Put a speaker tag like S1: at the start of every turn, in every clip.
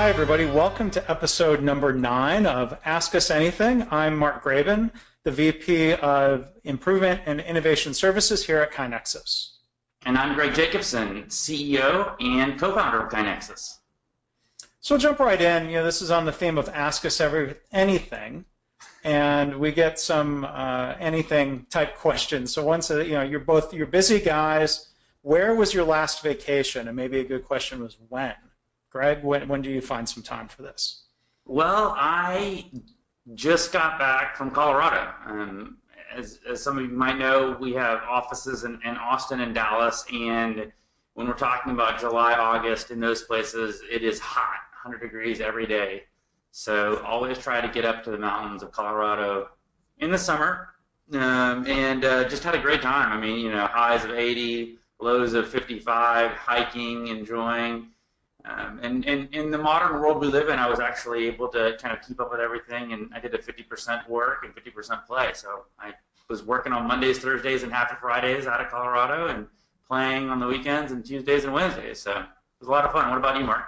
S1: hi everybody. Welcome to episode number nine of Ask Us Anything. I'm Mark Graban, the VP of Improvement and Innovation Services here at KaiNexus.
S2: And I'm Greg Jacobson, CEO and co-founder of KaiNexus.
S1: So we'll jump right in. You know, this is on the theme of Ask Us Every Anything, and we get some uh, anything type questions. So once you know, you're both you're busy guys. Where was your last vacation? And maybe a good question was when. Greg, when, when do you find some time for this?
S2: Well, I just got back from Colorado. Um, as, as some of you might know, we have offices in, in Austin and Dallas, and when we're talking about July, August, in those places, it is hot, 100 degrees every day. So always try to get up to the mountains of Colorado in the summer, um, and uh, just had a great time. I mean, you know, highs of 80, lows of 55, hiking, enjoying. Um, and, and in the modern world we live in, I was actually able to kind of keep up with everything, and I did a 50% work and 50% play. So I was working on Mondays, Thursdays, and half of Fridays out of Colorado, and playing on the weekends and Tuesdays and Wednesdays. So it was a lot of fun. What about you, Mark?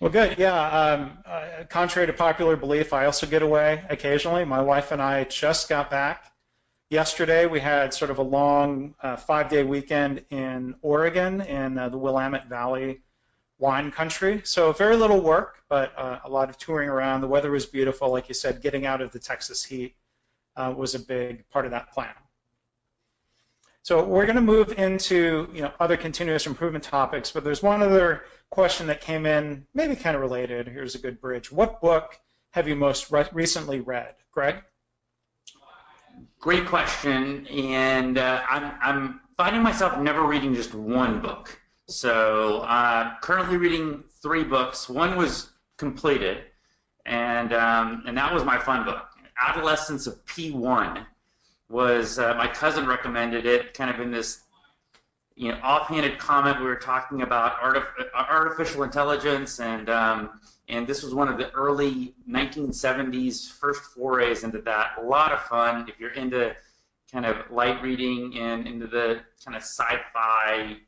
S1: Well, good. Yeah. Um, uh, contrary to popular belief, I also get away occasionally. My wife and I just got back yesterday. We had sort of a long uh, five-day weekend in Oregon in uh, the Willamette Valley wine country. So very little work, but uh, a lot of touring around. The weather was beautiful, like you said. Getting out of the Texas heat uh, was a big part of that plan. So we're going to move into you know other continuous improvement topics, but there's one other question that came in, maybe kind of related. Here's a good bridge. What book have you most re recently read, Greg?
S2: Great question, and uh, I'm I'm finding myself never reading just one book. So uh, currently reading three books. One was completed, and um, and that was my fun book. Adolescence of P1 was uh, my cousin recommended it, kind of in this you know offhanded comment. We were talking about artif- artificial intelligence, and um, and this was one of the early 1970s first forays into that. A lot of fun if you're into kind of light reading and into the kind of sci-fi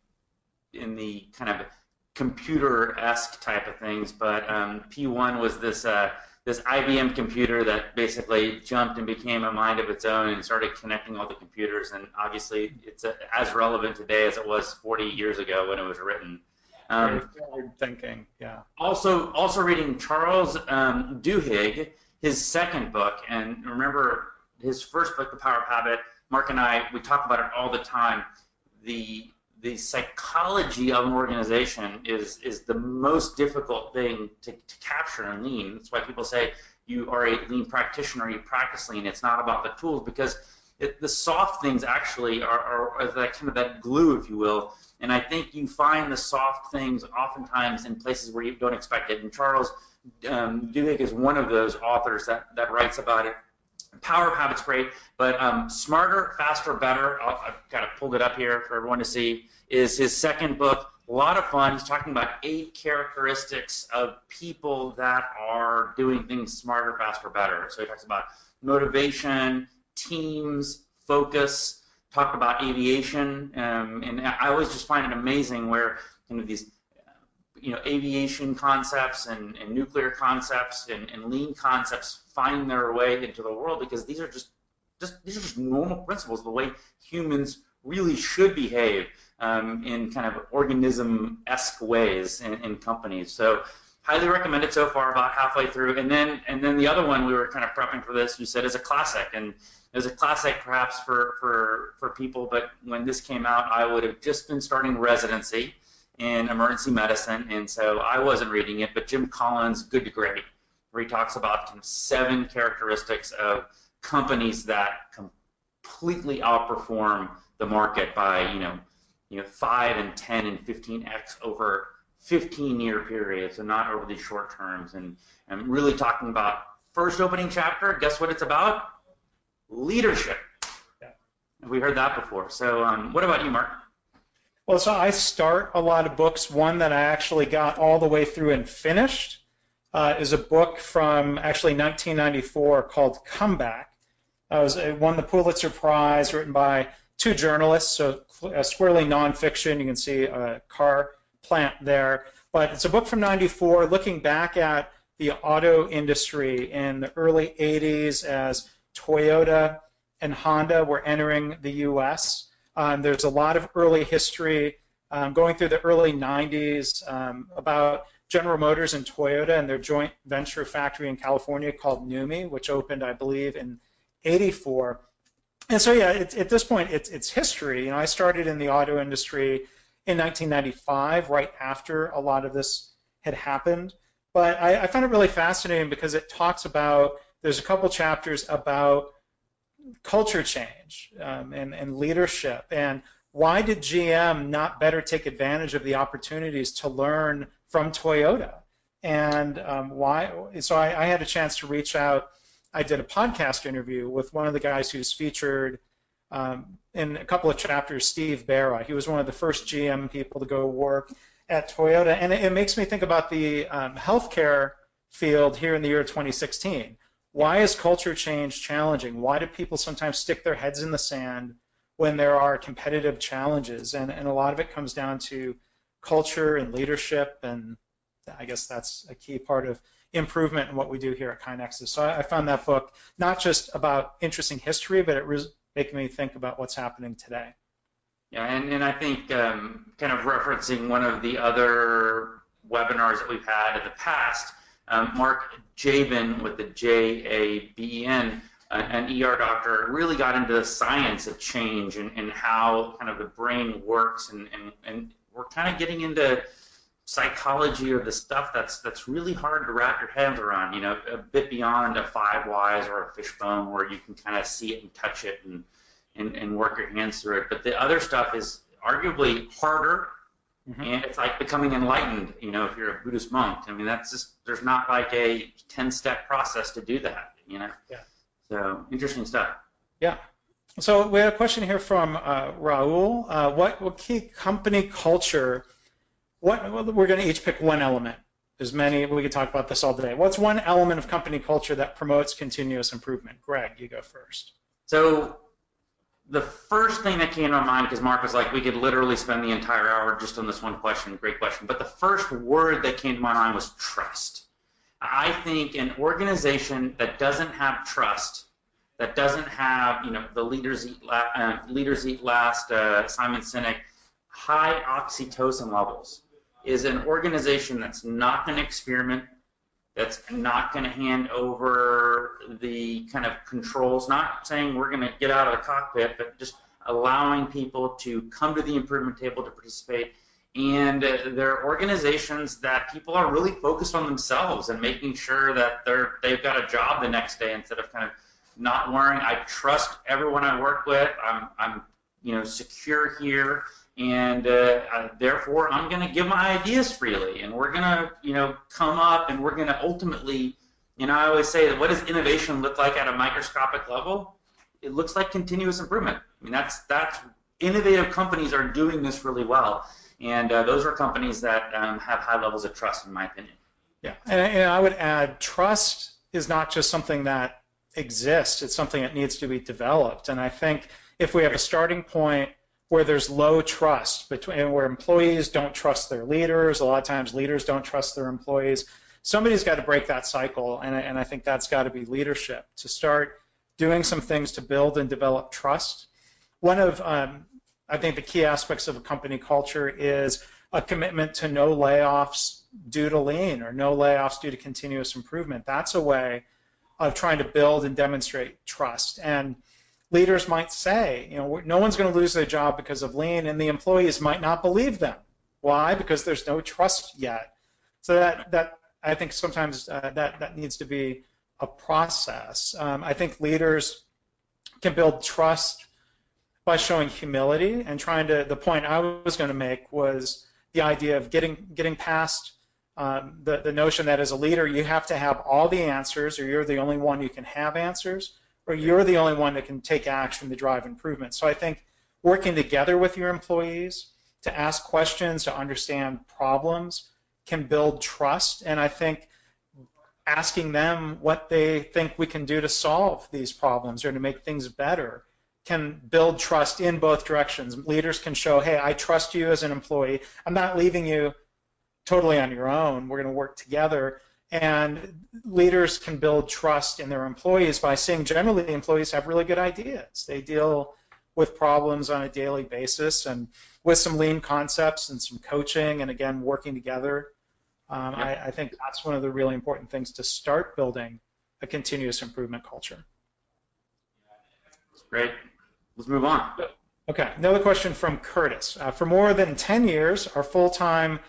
S2: in the kind of computer-esque type of things, but um, P1 was this uh, this IBM computer that basically jumped and became a mind of its own and started connecting all the computers. And obviously, it's uh, as relevant today as it was 40 years ago when it was written.
S1: Um, thinking, yeah.
S2: Also, also reading Charles um, Duhigg, his second book, and remember his first book, The Power of Habit. Mark and I, we talk about it all the time. The the psychology of an organization is is the most difficult thing to, to capture in lean. That's why people say you are a lean practitioner, you practice lean. It's not about the tools because it, the soft things actually are, are, are that kind of that glue, if you will. And I think you find the soft things oftentimes in places where you don't expect it. And Charles um, Duhigg is one of those authors that, that writes about it Power of Habit's great, but um, Smarter, Faster, Better, i have kind of pulled it up here for everyone to see, is his second book. A lot of fun. He's talking about eight characteristics of people that are doing things smarter, faster, better. So he talks about motivation, teams, focus, talked about aviation, um, and I always just find it amazing where you know, these you know, aviation concepts and, and nuclear concepts and, and, lean concepts find their way into the world because these are just, just these are just normal principles, the way humans really should behave um, in kind of organism-esque ways in, in, companies. So highly recommend it so far, about halfway through. And then and then the other one we were kind of prepping for this, you said is a classic. And was a classic perhaps for, for, for people, but when this came out, I would have just been starting residency in emergency medicine, and so I wasn't reading it, but Jim Collins' Good to Great, where he talks about kind of seven characteristics of companies that completely outperform the market by, you know, you know, 5 and 10 and 15x over 15-year periods, so not over these short terms. And I'm really talking about first opening chapter. Guess what it's about? Leadership. Yeah. We heard that before. So, um, what about you, Mark?
S1: Well, so I start a lot of books. One that I actually got all the way through and finished uh, is a book from actually 1994 called Comeback. Uh, it was it won the Pulitzer Prize, written by two journalists, so squarely nonfiction. You can see a car plant there. But it's a book from 94 looking back at the auto industry in the early 80s as Toyota and Honda were entering the U.S. Um, there's a lot of early history um, going through the early 90s um, about General Motors and Toyota and their joint venture factory in California called NUMMI, which opened, I believe, in 84. And so, yeah, it, at this point, it's, it's history. You know, I started in the auto industry in 1995, right after a lot of this had happened. But I, I found it really fascinating because it talks about, there's a couple chapters about culture change um, and, and leadership and why did GM not better take advantage of the opportunities to learn from Toyota? And um, why? So I, I, had a chance to reach out. I did a podcast interview with one of the guys who's featured um, in a couple of chapters, Steve Barra. He was one of the first GM people to go work at Toyota, and it, it makes me think about the um, healthcare field here in the year 2016. Why is culture change challenging? Why do people sometimes stick their heads in the sand when there are competitive challenges. And, and a lot of it comes down to culture and leadership, and I guess that's a key part of improvement in what we do here at KaiNexus. So I, I found that book not just about interesting history, but it was making me think about what's happening today.
S2: Yeah, and, and I think um, kind of referencing one of the other webinars that we've had in the past, um, Mark Jaben with the J A B E N an ER doctor really got into the science of change and, and how kind of the brain works, and, and, and we're kind of getting into psychology or the stuff that's that's really hard to wrap your head around. You know, a bit beyond a five whys or a fishbone where you can kind of see it and touch it and, and and work your hands through it. But the other stuff is arguably harder. Mm-hmm. And it's like becoming enlightened, you know, if you're a Buddhist monk. I mean, that's just, there's not like a 10 step process to do that, you know?
S1: Yeah.
S2: So interesting stuff.
S1: Yeah. So we have a question here from uh, Raul. Uh, what, what key company culture? What we're going to each pick one element. There's many. We could talk about this all day. What's one element of company culture that promotes continuous improvement? Greg, you go first.
S2: So the first thing that came to my mind, because Mark was like, we could literally spend the entire hour just on this one question. Great question. But the first word that came to my mind was trust. I think an organization that doesn't have trust, that doesn't have, you know, the leaders eat, la- uh, leaders eat last, uh, Simon Sinek, high oxytocin levels, is an organization that's not going to experiment, that's not going to hand over the kind of controls, not saying we're going to get out of the cockpit, but just allowing people to come to the improvement table to participate and uh, they're organizations that people are really focused on themselves and making sure that they're they've got a job the next day instead of kind of not worrying. I trust everyone I work with. I'm I'm you know secure here, and uh, I, therefore I'm going to give my ideas freely, and we're going to you know come up, and we're going to ultimately, you know, I always say what does innovation look like at a microscopic level? It looks like continuous improvement. I mean that's that's innovative companies are doing this really well and uh, those are companies that um, have high levels of trust, in my opinion.
S1: Yeah, and, and I would add trust is not just something that exists, it's something that needs to be developed. And I think if we have a starting point where there's low trust between where employees don't trust their leaders, a lot of times leaders don't trust their employees. Somebody's got to break that cycle, and, and I think that's got to be leadership to start doing some things to build and develop trust. One of um, I think the key aspects of a company culture is a commitment to no layoffs due to lean or no layoffs due to continuous improvement. That's a way of trying to build and demonstrate trust. And leaders might say, you know, no one's going to lose their job because of lean, and the employees might not believe them. Why? Because there's no trust yet. So that that I think sometimes uh, that that needs to be a process. Um, I think leaders can build trust by showing humility and trying to. The point I was going to make was the idea of getting getting past um, the the notion that as a leader you have to have all the answers, or you're the only one who can have answers, or you're the only one that can take action to drive improvement. So I think working together with your employees to ask questions, to understand problems, can build trust, and I think asking them what they think we can do to solve these problems or to make things better can build trust in both directions. Leaders can show, hey, I trust you as an employee. I'm not leaving you totally on your own. We're going to work together. And leaders can build trust in their employees by seeing generally the employees have really good ideas. They deal with problems on a daily basis and with some lean concepts and some coaching and again working together. Um, I, I think that's one of the really important things to start building a continuous improvement culture.
S2: Great. Let's move on.
S1: Okay, another question from Curtis. Uh, for more than 10 years, our full-time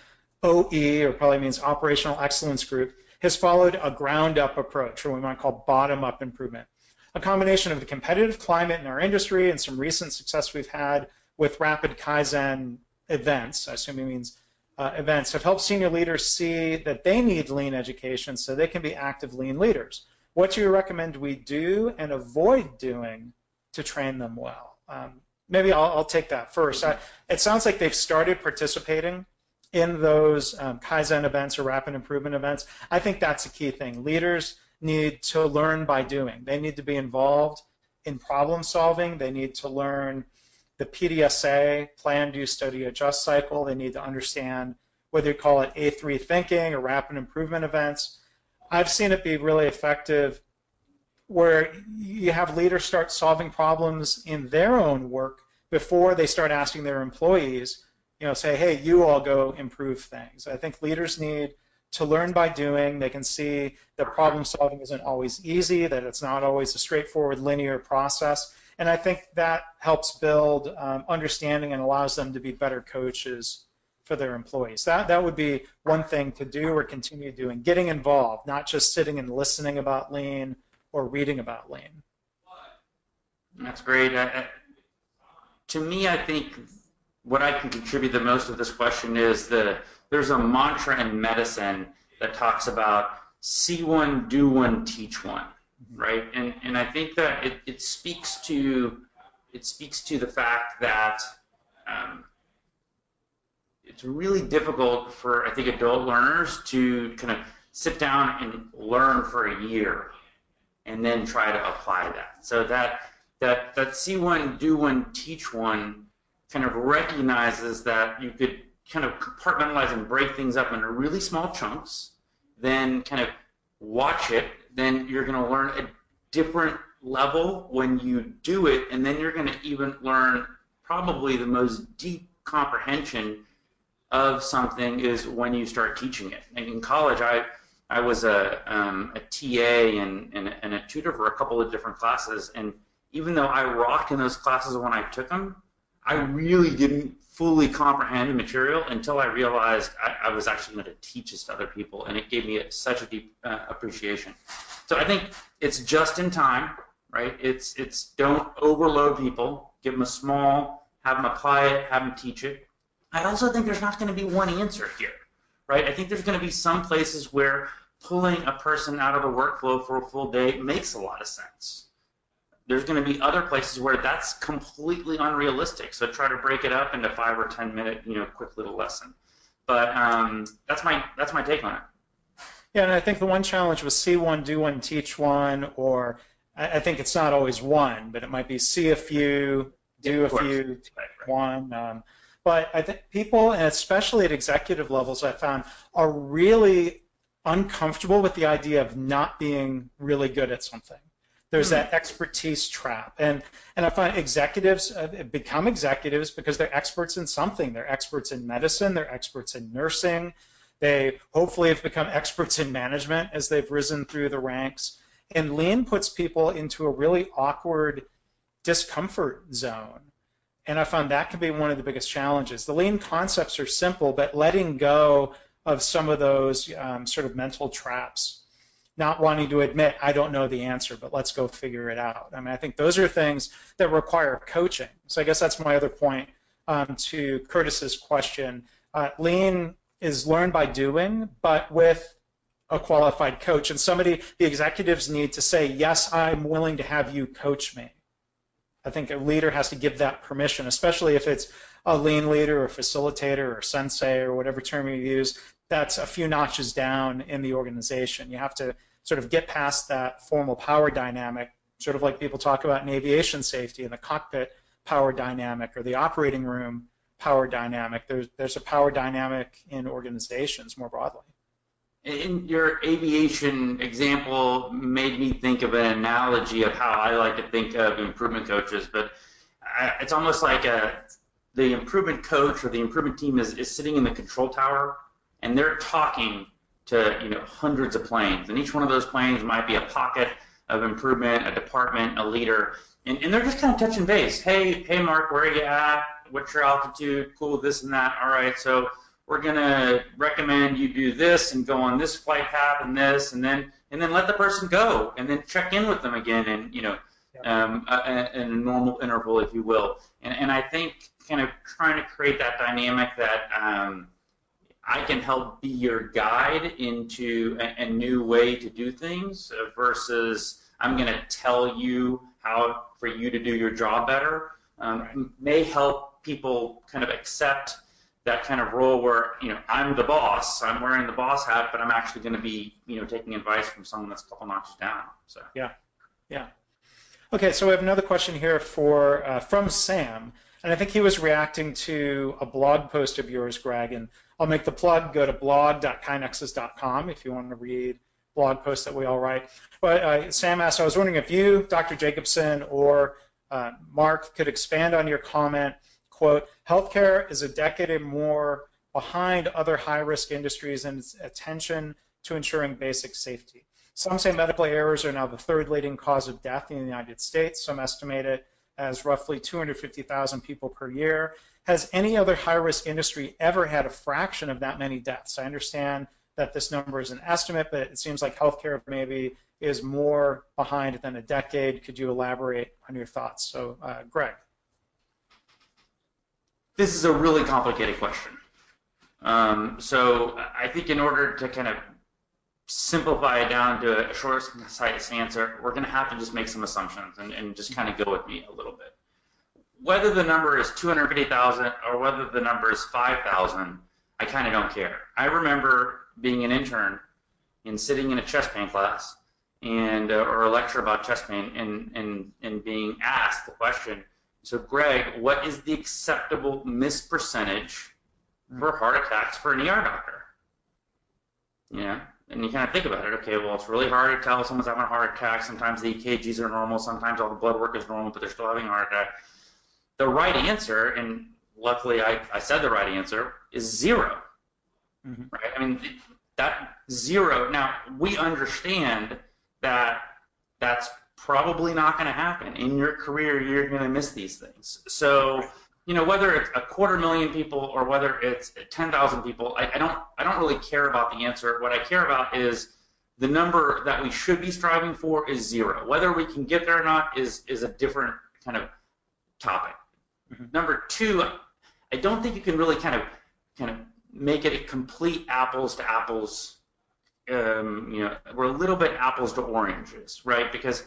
S1: OE, or probably means Operational Excellence Group, has followed a ground-up approach, or we might call bottom-up improvement. A combination of the competitive climate in our industry and some recent success we've had with rapid Kaizen events, I assume he means uh, events, have helped senior leaders see that they need lean education so they can be active lean leaders. What do you recommend we do and avoid doing to train them well? Um, maybe I'll, I'll, take that first. I, it sounds like they've started participating in those um, Kaizen events or rapid improvement events. I think that's a key thing. Leaders need to learn by doing. They need to be involved in problem solving. They need to learn the PDSA, plan, do, study, adjust cycle. They need to understand whether you call it A3 thinking or rapid improvement events. I've seen it be really effective where you have leaders start solving problems in their own work before they start asking their employees, you know, say, hey, you all go improve things. I think leaders need to learn by doing. They can see that problem solving isn't always easy, that it's not always a straightforward linear process. And I think that helps build um, understanding and allows them to be better coaches for their employees. That, that would be one thing to do or continue doing, getting involved, not just sitting and listening about lean or reading about lean.
S2: That's great. Uh, to me, I think what I can contribute the most to this question is the there's a mantra in medicine that talks about see one, do one, teach one, right? And and I think that it, it speaks to it speaks to the fact that um, it's really difficult for I think adult learners to kind of sit down and learn for a year and then try to apply that. So that that that see one, do one, teach one kind of recognizes that you could kind of compartmentalize and break things up into really small chunks, then kind of watch it, then you're going to learn a different level when you do it, and then you're going to even learn probably the most deep comprehension of something is when you start teaching it. And in college, I I was a, um, a TA and, and, and, a tutor for a couple of different classes, and even though I rocked in those classes when I took them, I really didn't fully comprehend the material until I realized I, I was actually going to teach this to other people, and it gave me such a deep uh, appreciation. So I think it's just in time, right? It's it's don't overload people. Give them a small, have them apply it, have them teach it. I also think there's not going to be one answer here right? I think there's going to be some places where pulling a person out of a workflow for a full day makes a lot of sense. There's going to be other places where that's completely unrealistic. So try to break it up into five or ten minute, you know, quick little lesson. But um, that's my that's my take on it.
S1: Yeah, and I think the one challenge was see one, do one, teach one, or I think it's not always one, but it might be see a few, do a few, teach right, right. one. Um, but I think people, and especially at executive levels, I found are really uncomfortable with the idea of not being really good at something. There's mm-hmm. that expertise trap, and and I find executives become executives because they're experts in something. They're experts in medicine. They're experts in nursing. They hopefully have become experts in management as they've risen through the ranks. And lean puts people into a really awkward discomfort zone and I found that can be one of the biggest challenges. The lean concepts are simple, but letting go of some of those um, sort of mental traps, not wanting to admit, I don't know the answer, but let's go figure it out. I mean, I think those are things that require coaching. So I guess that's my other point um, to Curtis's question. Uh, lean is learned by doing, but with a qualified coach. And somebody, the executives need to say, yes, I'm willing to have you coach me. I think a leader has to give that permission, especially if it's a lean leader or facilitator or sensei or whatever term you use. That's a few notches down in the organization. You have to sort of get past that formal power dynamic, sort of like people talk about in aviation safety and the cockpit power dynamic or the operating room power dynamic. There's there's a power dynamic in organizations more broadly.
S2: In your aviation example made me think of an analogy of how I like to think of improvement coaches, but uh, it's almost like a the improvement coach or the improvement team is, is sitting in the control tower and they're talking to you know hundreds of planes, and each one of those planes might be a pocket of improvement, a department, a leader, and, and they're just kind of touching base. Hey, hey, Mark, where are you at? What's your altitude? Cool, this and that. All right, so we're gonna recommend you do this and go on this flight path and this, and then and then let the person go, and then check in with them again, and you know, um, in a normal interval, if you will. And and I think kind of trying to create that dynamic that um, I can help be your guide into a, a new way to do things versus I'm going to tell you how for you to do your job better. Um, right. May help people kind of accept that kind of role where you know I'm the boss, I'm wearing the boss hat, but I'm actually going to be you know taking advice from someone that's a couple notches down. So
S1: yeah, yeah. Okay, so we have another question here for uh, from Sam, and I think he was reacting to a blog post of yours, Greg. And I'll make the plug. Go to blog.kainexus.com if you want to read blog posts that we all write. But uh, Sam asked, I was wondering if you, Dr. Jacobson, or uh, Mark could expand on your comment. Quote: Healthcare is a decade or more behind other high-risk industries in its attention to ensuring basic safety. Some say medical errors are now the third leading cause of death in the United States. Some estimate it as roughly 250,000 people per year. Has any other high-risk industry ever had a fraction of that many deaths? I understand that this number is an estimate, but it seems like healthcare maybe is more behind than a decade. Could you elaborate on your thoughts? So, uh, Greg.
S2: This is a really complicated question. Um, so I think in order to kind of simplify it down to a short, concise answer, we're going to have to just make some assumptions and, and just kind of go with me a little bit. Whether the number is 250,000 or whether the number is 5,000, I kind of don't care. I remember being an intern and sitting in a chest pain class and uh, or a lecture about chest pain and, and, and being asked the question, so Greg, what is the acceptable miss percentage for heart attacks for an ER doctor? Yeah, and you kind of think about it. Okay, well, it's really hard to tell someone's having a heart attack. Sometimes the EKGs are normal. Sometimes all the blood work is normal, but they're still having a heart attack. The right answer, and luckily I, I said the right answer, is 0 mm-hmm. Right? I mean, that zero. Now we understand that that's probably not going to happen in your career. You're going to miss these things. So you know, whether it's a quarter million people or whether it's 10,000 people, I, I, don't, I don't really care about the answer. What I care about is the number that we should be striving for is zero. Whether we can get there or not is, is a different kind of topic. Mm-hmm. Number two, I don't think you can really kind of, kind of make it a complete apples to apples. Um, you know, we're a little bit apples to oranges, right? Because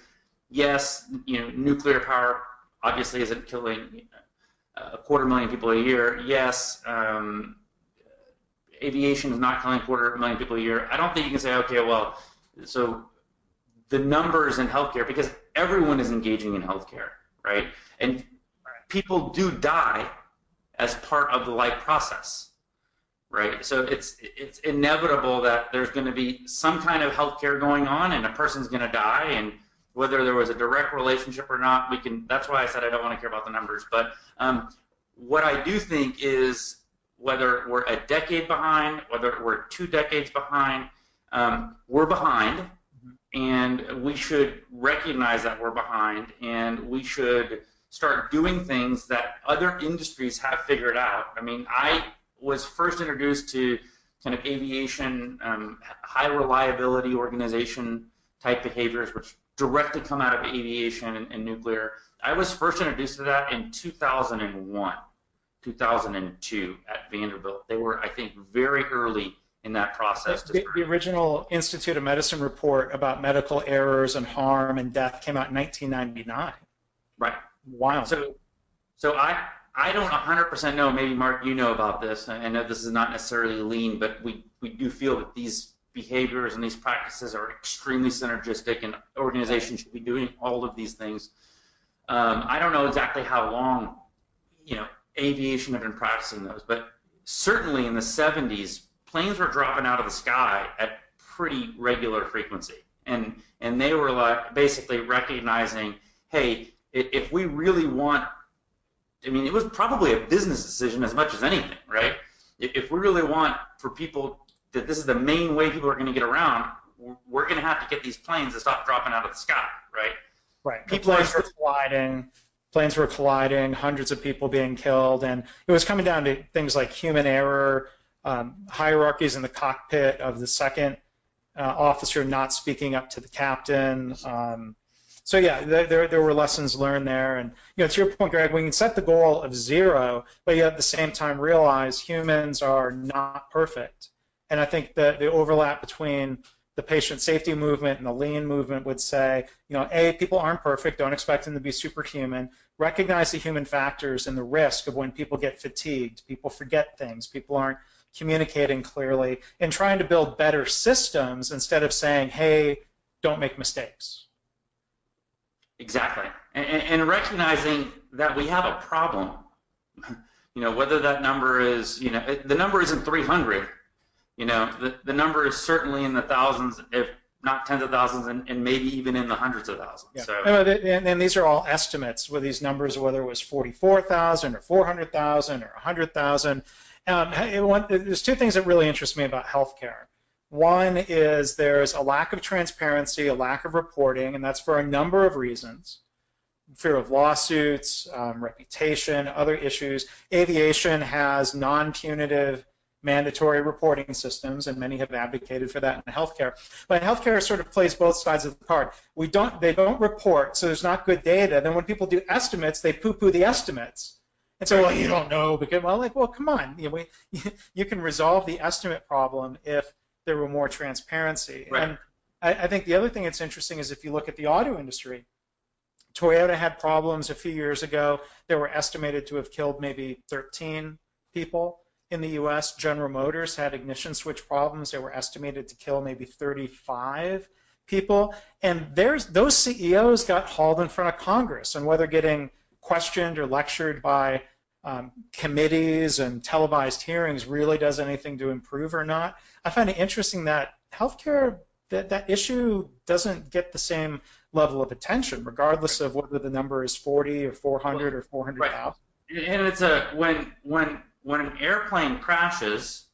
S2: yes, you know, nuclear power obviously isn't killing a quarter million people a year. Yes, um, aviation is not killing a quarter million people a year. I don't think you can say, okay, well, so the numbers in healthcare, because everyone is engaging in healthcare, right? And people do die as part of the life process, right? So it's it's inevitable that there's going to be some kind of healthcare going on, and a person's going to die, and whether there was a direct relationship or not, we can. That's why I said I don't want to care about the numbers. But um, what I do think is whether we're a decade behind, whether we're two decades behind, um, we're behind, and we should recognize that we're behind, and we should start doing things that other industries have figured out. I mean, I was first introduced to kind of aviation, um, high reliability organization type behaviors, which directly come out of aviation and, and, nuclear. I was first introduced to that in 2001, 2002 at Vanderbilt. They were, I think, very early in that process.
S1: The, the, original Institute of Medicine report about medical errors and harm and death came out in 1999.
S2: Right.
S1: Wow.
S2: So, so I, I don't 100% know. Maybe Mark, you know about this. I know this is not necessarily lean, but we, we do feel that these behaviors and these practices are extremely synergistic, and organizations should be doing all of these things. Um, I don't know exactly how long, you know, aviation had been practicing those, but certainly in the 70s, planes were dropping out of the sky at pretty regular frequency, and and they were like basically recognizing, hey, if we really want, I mean, it was probably a business decision as much as anything, right? If we really want for people that this is the main way people are going to get around, we're going to have to get these planes to stop dropping out of the sky, right?
S1: Right. People planes
S2: are
S1: colliding. Planes were colliding. Hundreds of people being killed, and it was coming down to things like human error, um, hierarchies in the cockpit of the second uh, officer not speaking up to the captain. Um, so yeah, there, there were lessons learned there, and you know, to your point, Greg, we can set the goal of zero, but yet at the same time realize humans are not perfect, and I think that the overlap between the patient safety movement and the lean movement would say, you know, A, people aren't perfect, don't expect them to be superhuman. Recognize the human factors and the risk of when people get fatigued, people forget things, people aren't communicating clearly, and trying to build better systems instead of saying, hey, don't make mistakes.
S2: Exactly. And, and recognizing that we have a problem. You know, whether that number is, you know, the number isn't 300 you know, the, the number is certainly in the thousands, if not tens of thousands, and, and maybe even in the hundreds of thousands.
S1: Yeah. So. And, and, these are all estimates with these numbers, whether it was 44,000 or 400,000 or 100,000. Um, there's two things that really interest me about healthcare. One is there's a lack of transparency, a lack of reporting, and that's for a number of reasons. Fear of lawsuits, um, reputation, other issues. Aviation has non-punitive mandatory reporting systems, and many have advocated for that in healthcare. But healthcare sort of plays both sides of the card. We don't, they don't report, so there's not good data. Then when people do estimates, they poo-poo the estimates. And so, well, you don't know because, well, like, well, come on, you, know, we, you can resolve the estimate problem if there were more transparency.
S2: Right.
S1: And I, I think the other thing that's interesting is if you look at the auto industry, Toyota had problems a few years ago. They were estimated to have killed maybe 13 people in the US, General Motors had ignition switch problems. They were estimated to kill maybe 35 people. And there's, those CEOs got hauled in front of Congress, and whether getting questioned or lectured by um, committees and televised hearings really does anything to improve or not. I find it interesting that healthcare, that, that issue doesn't get the same level of attention, regardless of whether the number is 40 or 400 or 400,000.
S2: Right. And it's a when when when an airplane crashes,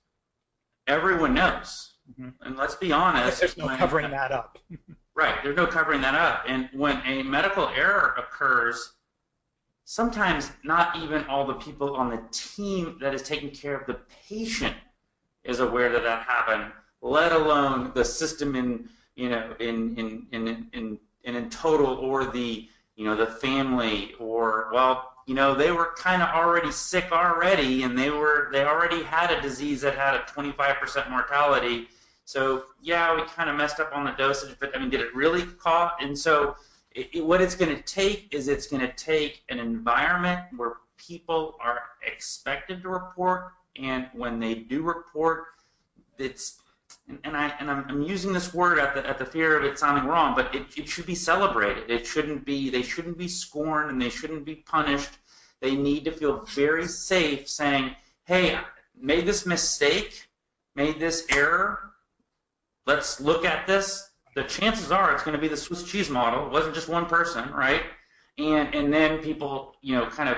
S2: everyone knows. Mm-hmm. And let's be honest.
S1: There's no when, covering that up.
S2: right, there's no covering that up. And when a medical error occurs, sometimes not even all the people on the team that is taking care of the patient is aware that that happened, let alone the system in you know in in in in, in, in total or the you know the family or well you know, they were kind of already sick already, and they were they already had a disease that had a 25% mortality. So yeah, we kind of messed up on the dosage, but I mean, did it really cause? And so, it, what it's going to take is it's going to take an environment where people are expected to report, and when they do report, it's and, and I and I'm, I'm, using this word at the at the fear of it sounding wrong, but it, it should be celebrated. It shouldn't be they shouldn't be scorned and they shouldn't be punished. They need to feel very safe saying, "Hey, made this mistake, made this error. Let's look at this." The chances are it's going to be the Swiss cheese model. It wasn't just one person, right? And and then people, you know, kind of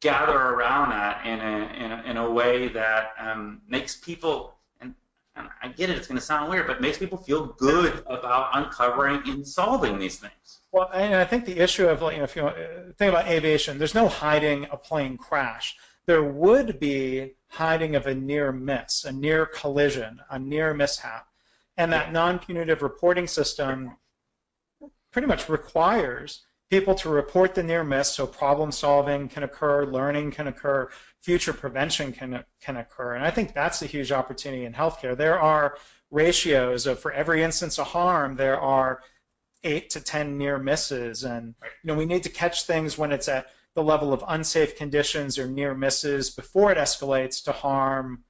S2: gather around that in a in a, in a way that um, makes people and I get it, it's going to sound weird, but makes people feel good about uncovering and solving these things.
S1: Well, and I think the issue of, you know, if you think about aviation, there's no hiding a plane crash. There would be hiding of a near miss, a near collision, a near mishap. And that non-punitive reporting system pretty much requires people to report the near miss so problem solving can occur, learning can occur, future prevention can, can occur. And I think that's a huge opportunity in healthcare. There are ratios of for every instance of harm, there are eight to 10 near misses. And you know, we need to catch things when it's at the level of unsafe conditions or near misses before it escalates to harm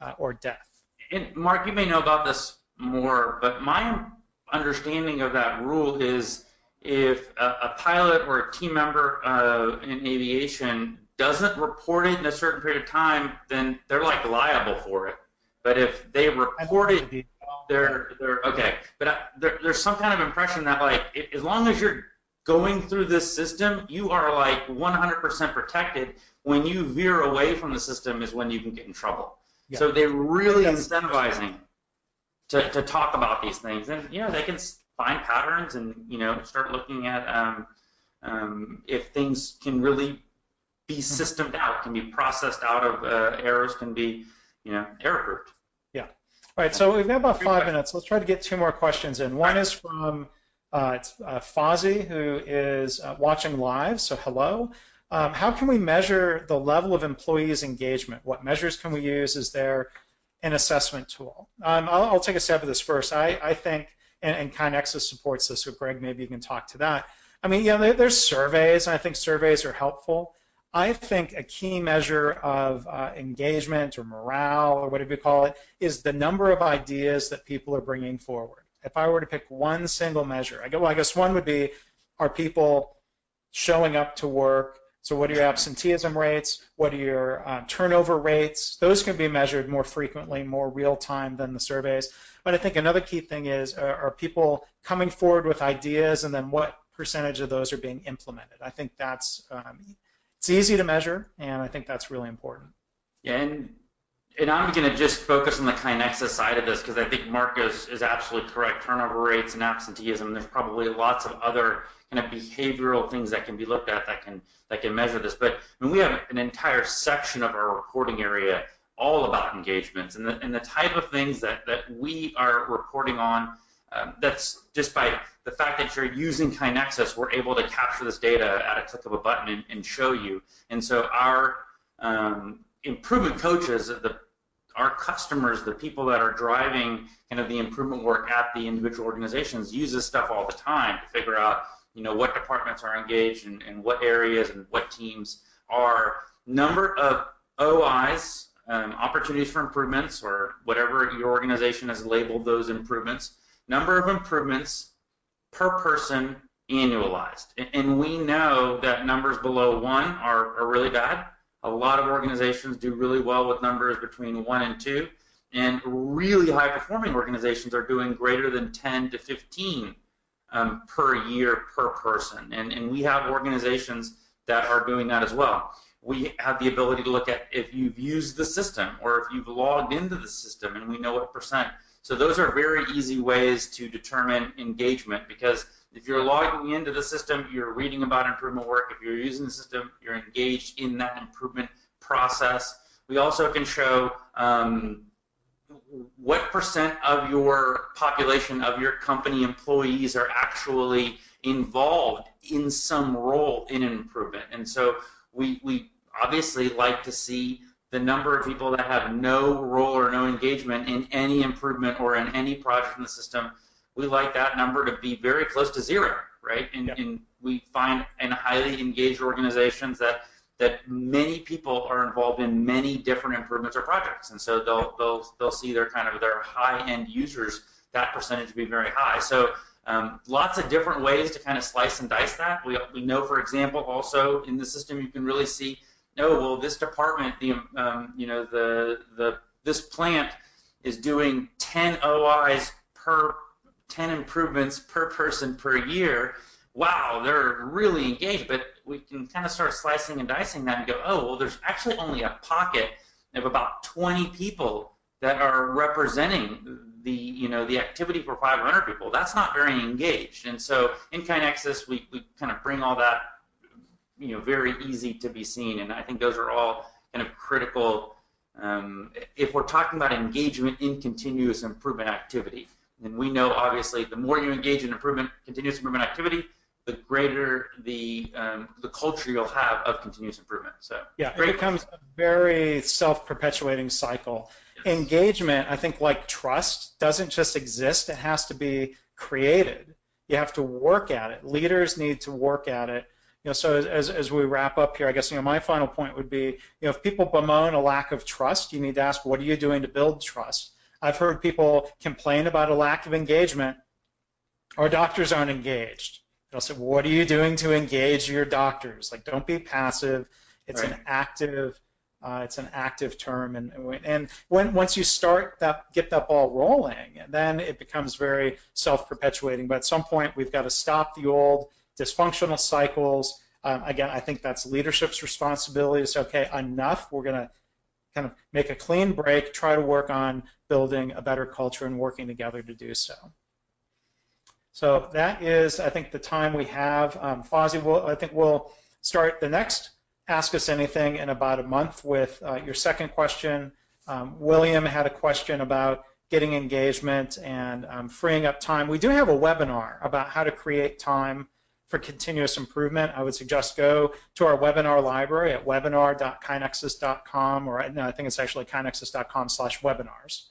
S1: uh, or death.
S2: And Mark, you may know about this more, but my understanding of that rule is if a, a pilot or a team member uh, in aviation doesn't report it in a certain period of time, then they're like liable for it. But if they report it, they're they're okay. But I, there, there's some kind of impression that like it, as long as you're going through this system, you are like 100% protected. When you veer away from the system is when you can get in trouble. Yeah. So they're really incentivizing to, to talk about these things, and you know they can find patterns and you know start looking at um, um, if things can really be mm-hmm. systemed out, can be processed out of uh, errors, can be you know error proofed.
S1: Yeah. All right. So we've got about five minutes. Let's try to get two more questions in. One is from uh, it's uh, Fozzie, who is uh, watching live. So hello. Um, how can we measure the level of employees' engagement? What measures can we use? Is there an assessment tool? Um, I'll, I'll, take a step of this first. I, I think, and, and KaiNexus supports this, so Greg, maybe you can talk to that. I mean, yeah, there, there's surveys, and I think surveys are helpful. I think a key measure of uh, engagement or morale or whatever you call it is the number of ideas that people are bringing forward. If I were to pick one single measure, I guess one would be, are people showing up to work? So what are your absenteeism rates? What are your uh, turnover rates? Those can be measured more frequently, more real time than the surveys. But I think another key thing is, uh, are people coming forward with ideas and then what percentage of those are being implemented? I think that's, um, it's easy to measure and I think that's really important.
S2: Yeah, and, and I'm going to just focus on the KaiNexus side of this because I think Mark is, is absolutely correct. Turnover rates and absenteeism, there's probably lots of other kind of behavioral things that can be looked at that can that can measure this. But I mean, we have an entire section of our reporting area all about engagements and the, and the type of things that, that we are reporting on. Um, that's just by the fact that you're using KaiNexus, we're able to capture this data at a click of a button and, and show you. And so our um, improvement coaches, the our customers, the people that are driving kind of the improvement work at the individual organizations, use this stuff all the time to figure out you know, what departments are engaged and, and what areas and what teams are. Number of OIs, um, opportunities for improvements, or whatever your organization has labeled those improvements. Number of improvements per person annualized. And we know that numbers below one are, are really bad. A lot of organizations do really well with numbers between one and two. And really high performing organizations are doing greater than 10 to 15 um, per year per person. And, and we have organizations that are doing that as well. We have the ability to look at if you've used the system or if you've logged into the system and we know what percent. So those are very easy ways to determine engagement because if you're logging into the system, you're reading about improvement work. If you're using the system, you're engaged in that improvement process. We also can show um, what percent of your population of your company employees are actually involved in some role in improvement. And so we, we obviously like to see the number of people that have no role or no engagement in any improvement or in any project in the system. We like that number to be very close to zero, right? And, yep. and we find in highly engaged organizations that that many people are involved in many different improvements or projects, and so they'll they'll they'll see their kind of their high end users that percentage be very high. So um, lots of different ways to kind of slice and dice that. We we know, for example, also in the system you can really see, oh well, this department, the um, you know the the this plant is doing 10 OIs per 10 improvements per person per year wow, they're really engaged, but we can kind of start slicing and dicing that and go, oh, well, there's actually only a pocket of about 20 people that are representing the, you know, the activity for 500 people. That's not very engaged. And so in KaiNexus, we, we kind of bring all that, you know, very easy to be seen. And I think those are all kind of critical um, if we're talking about engagement in continuous improvement activity. And we know, obviously, the more you engage in improvement, continuous improvement activity, the greater the um, the culture you'll have of continuous improvement. So
S1: yeah, it becomes a very self-perpetuating cycle. Yes. Engagement, I think, like trust, doesn't just exist; it has to be created. You have to work at it. Leaders need to work at it. You know, so as, as we wrap up here, I guess you know my final point would be, you know, if people bemoan a lack of trust, you need to ask, what are you doing to build trust? I've heard people complain about a lack of engagement. Our doctors aren't engaged Say, what are you doing to engage your doctors? Like, don't be passive. It's
S2: Right.
S1: an active, uh, it's an active term, and and when once you start that, get that ball rolling, then it becomes very self-perpetuating. But at some point, we've got to stop the old dysfunctional cycles. Um, again, I think that's leadership's responsibility. Say, okay, enough. We're going to kind of make a clean break, try to work on building a better culture and working together to do so. So that is, I think, the time we have. Um, Fozzie, will, I think we'll start the next Ask Us Anything in about a month with uh, your second question. Um, William had a question about getting engagement and um, freeing up time. We do have a webinar about how to create time for continuous improvement. I would suggest go to our webinar library at webinar.kainexus.com, or no, I think it's actually kainexus.com slash webinars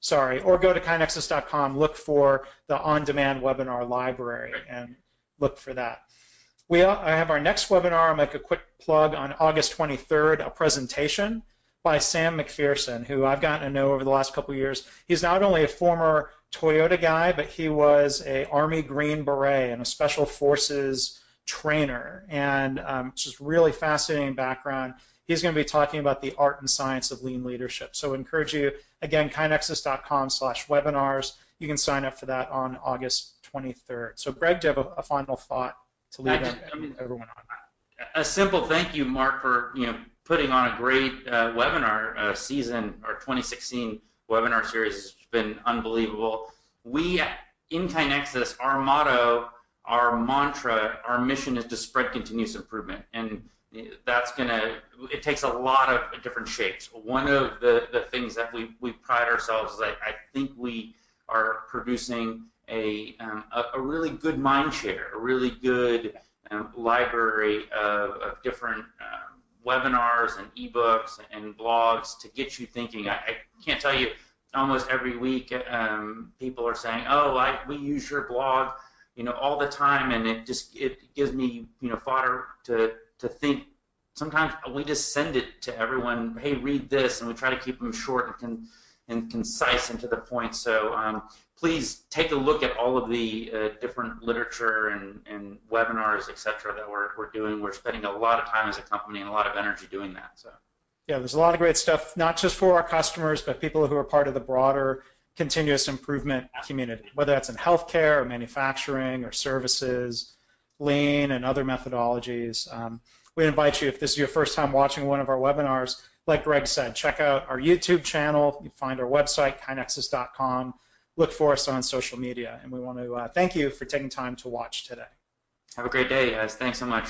S1: sorry, or go to kainexus.com, look for the on-demand webinar library and look for that. We I have our next webinar, I'll make a quick plug on August 23rd, a presentation by Sam McPherson, who I've gotten to know over the last couple years. He's not only a former Toyota guy, but he was a Army Green Beret and a Special Forces trainer, and um, just really fascinating background. He's going to be talking about the art and science of lean leadership. So I encourage you, again, kainexus.com slash webinars. You can sign up for that on August 23rd. So Greg, do you have a, a final thought to leave
S2: just, I mean,
S1: everyone on?
S2: A simple thank you, Mark, for you know putting on a great uh, webinar uh, season. Our 2016 webinar series has been unbelievable. We in KaiNexus, our motto, our mantra, our mission is to spread continuous improvement, and that's gonna. It takes a lot of different shapes. One of the, the things that we, we pride ourselves is I, I think we are producing a, um, a, a really good mind share, a really good um, library of, of different um, webinars and ebooks and blogs to get you thinking. I, I can't tell you. Almost every week, um, people are saying, "Oh, I, we use your blog, you know, all the time," and it just it gives me, you know, fodder to to think sometimes we just send it to everyone hey read this and we try to keep them short and, con- and concise and to the point. So um, please take a look at all of the uh, different literature and, and webinars etc that we're, we're doing. We're spending a lot of time as a company and a lot of energy doing that so.
S1: Yeah there's a lot of great stuff not just for our customers but people who are part of the broader continuous improvement community whether that's in healthcare or manufacturing or services lean and other methodologies. Um, we invite you, if this is your first time watching one of our webinars, like Greg said, check out our YouTube channel. You find our website, kainexus.com. Look for us on social media. And we want to uh, thank you for taking time to watch today.
S2: have a great day guys thanks so much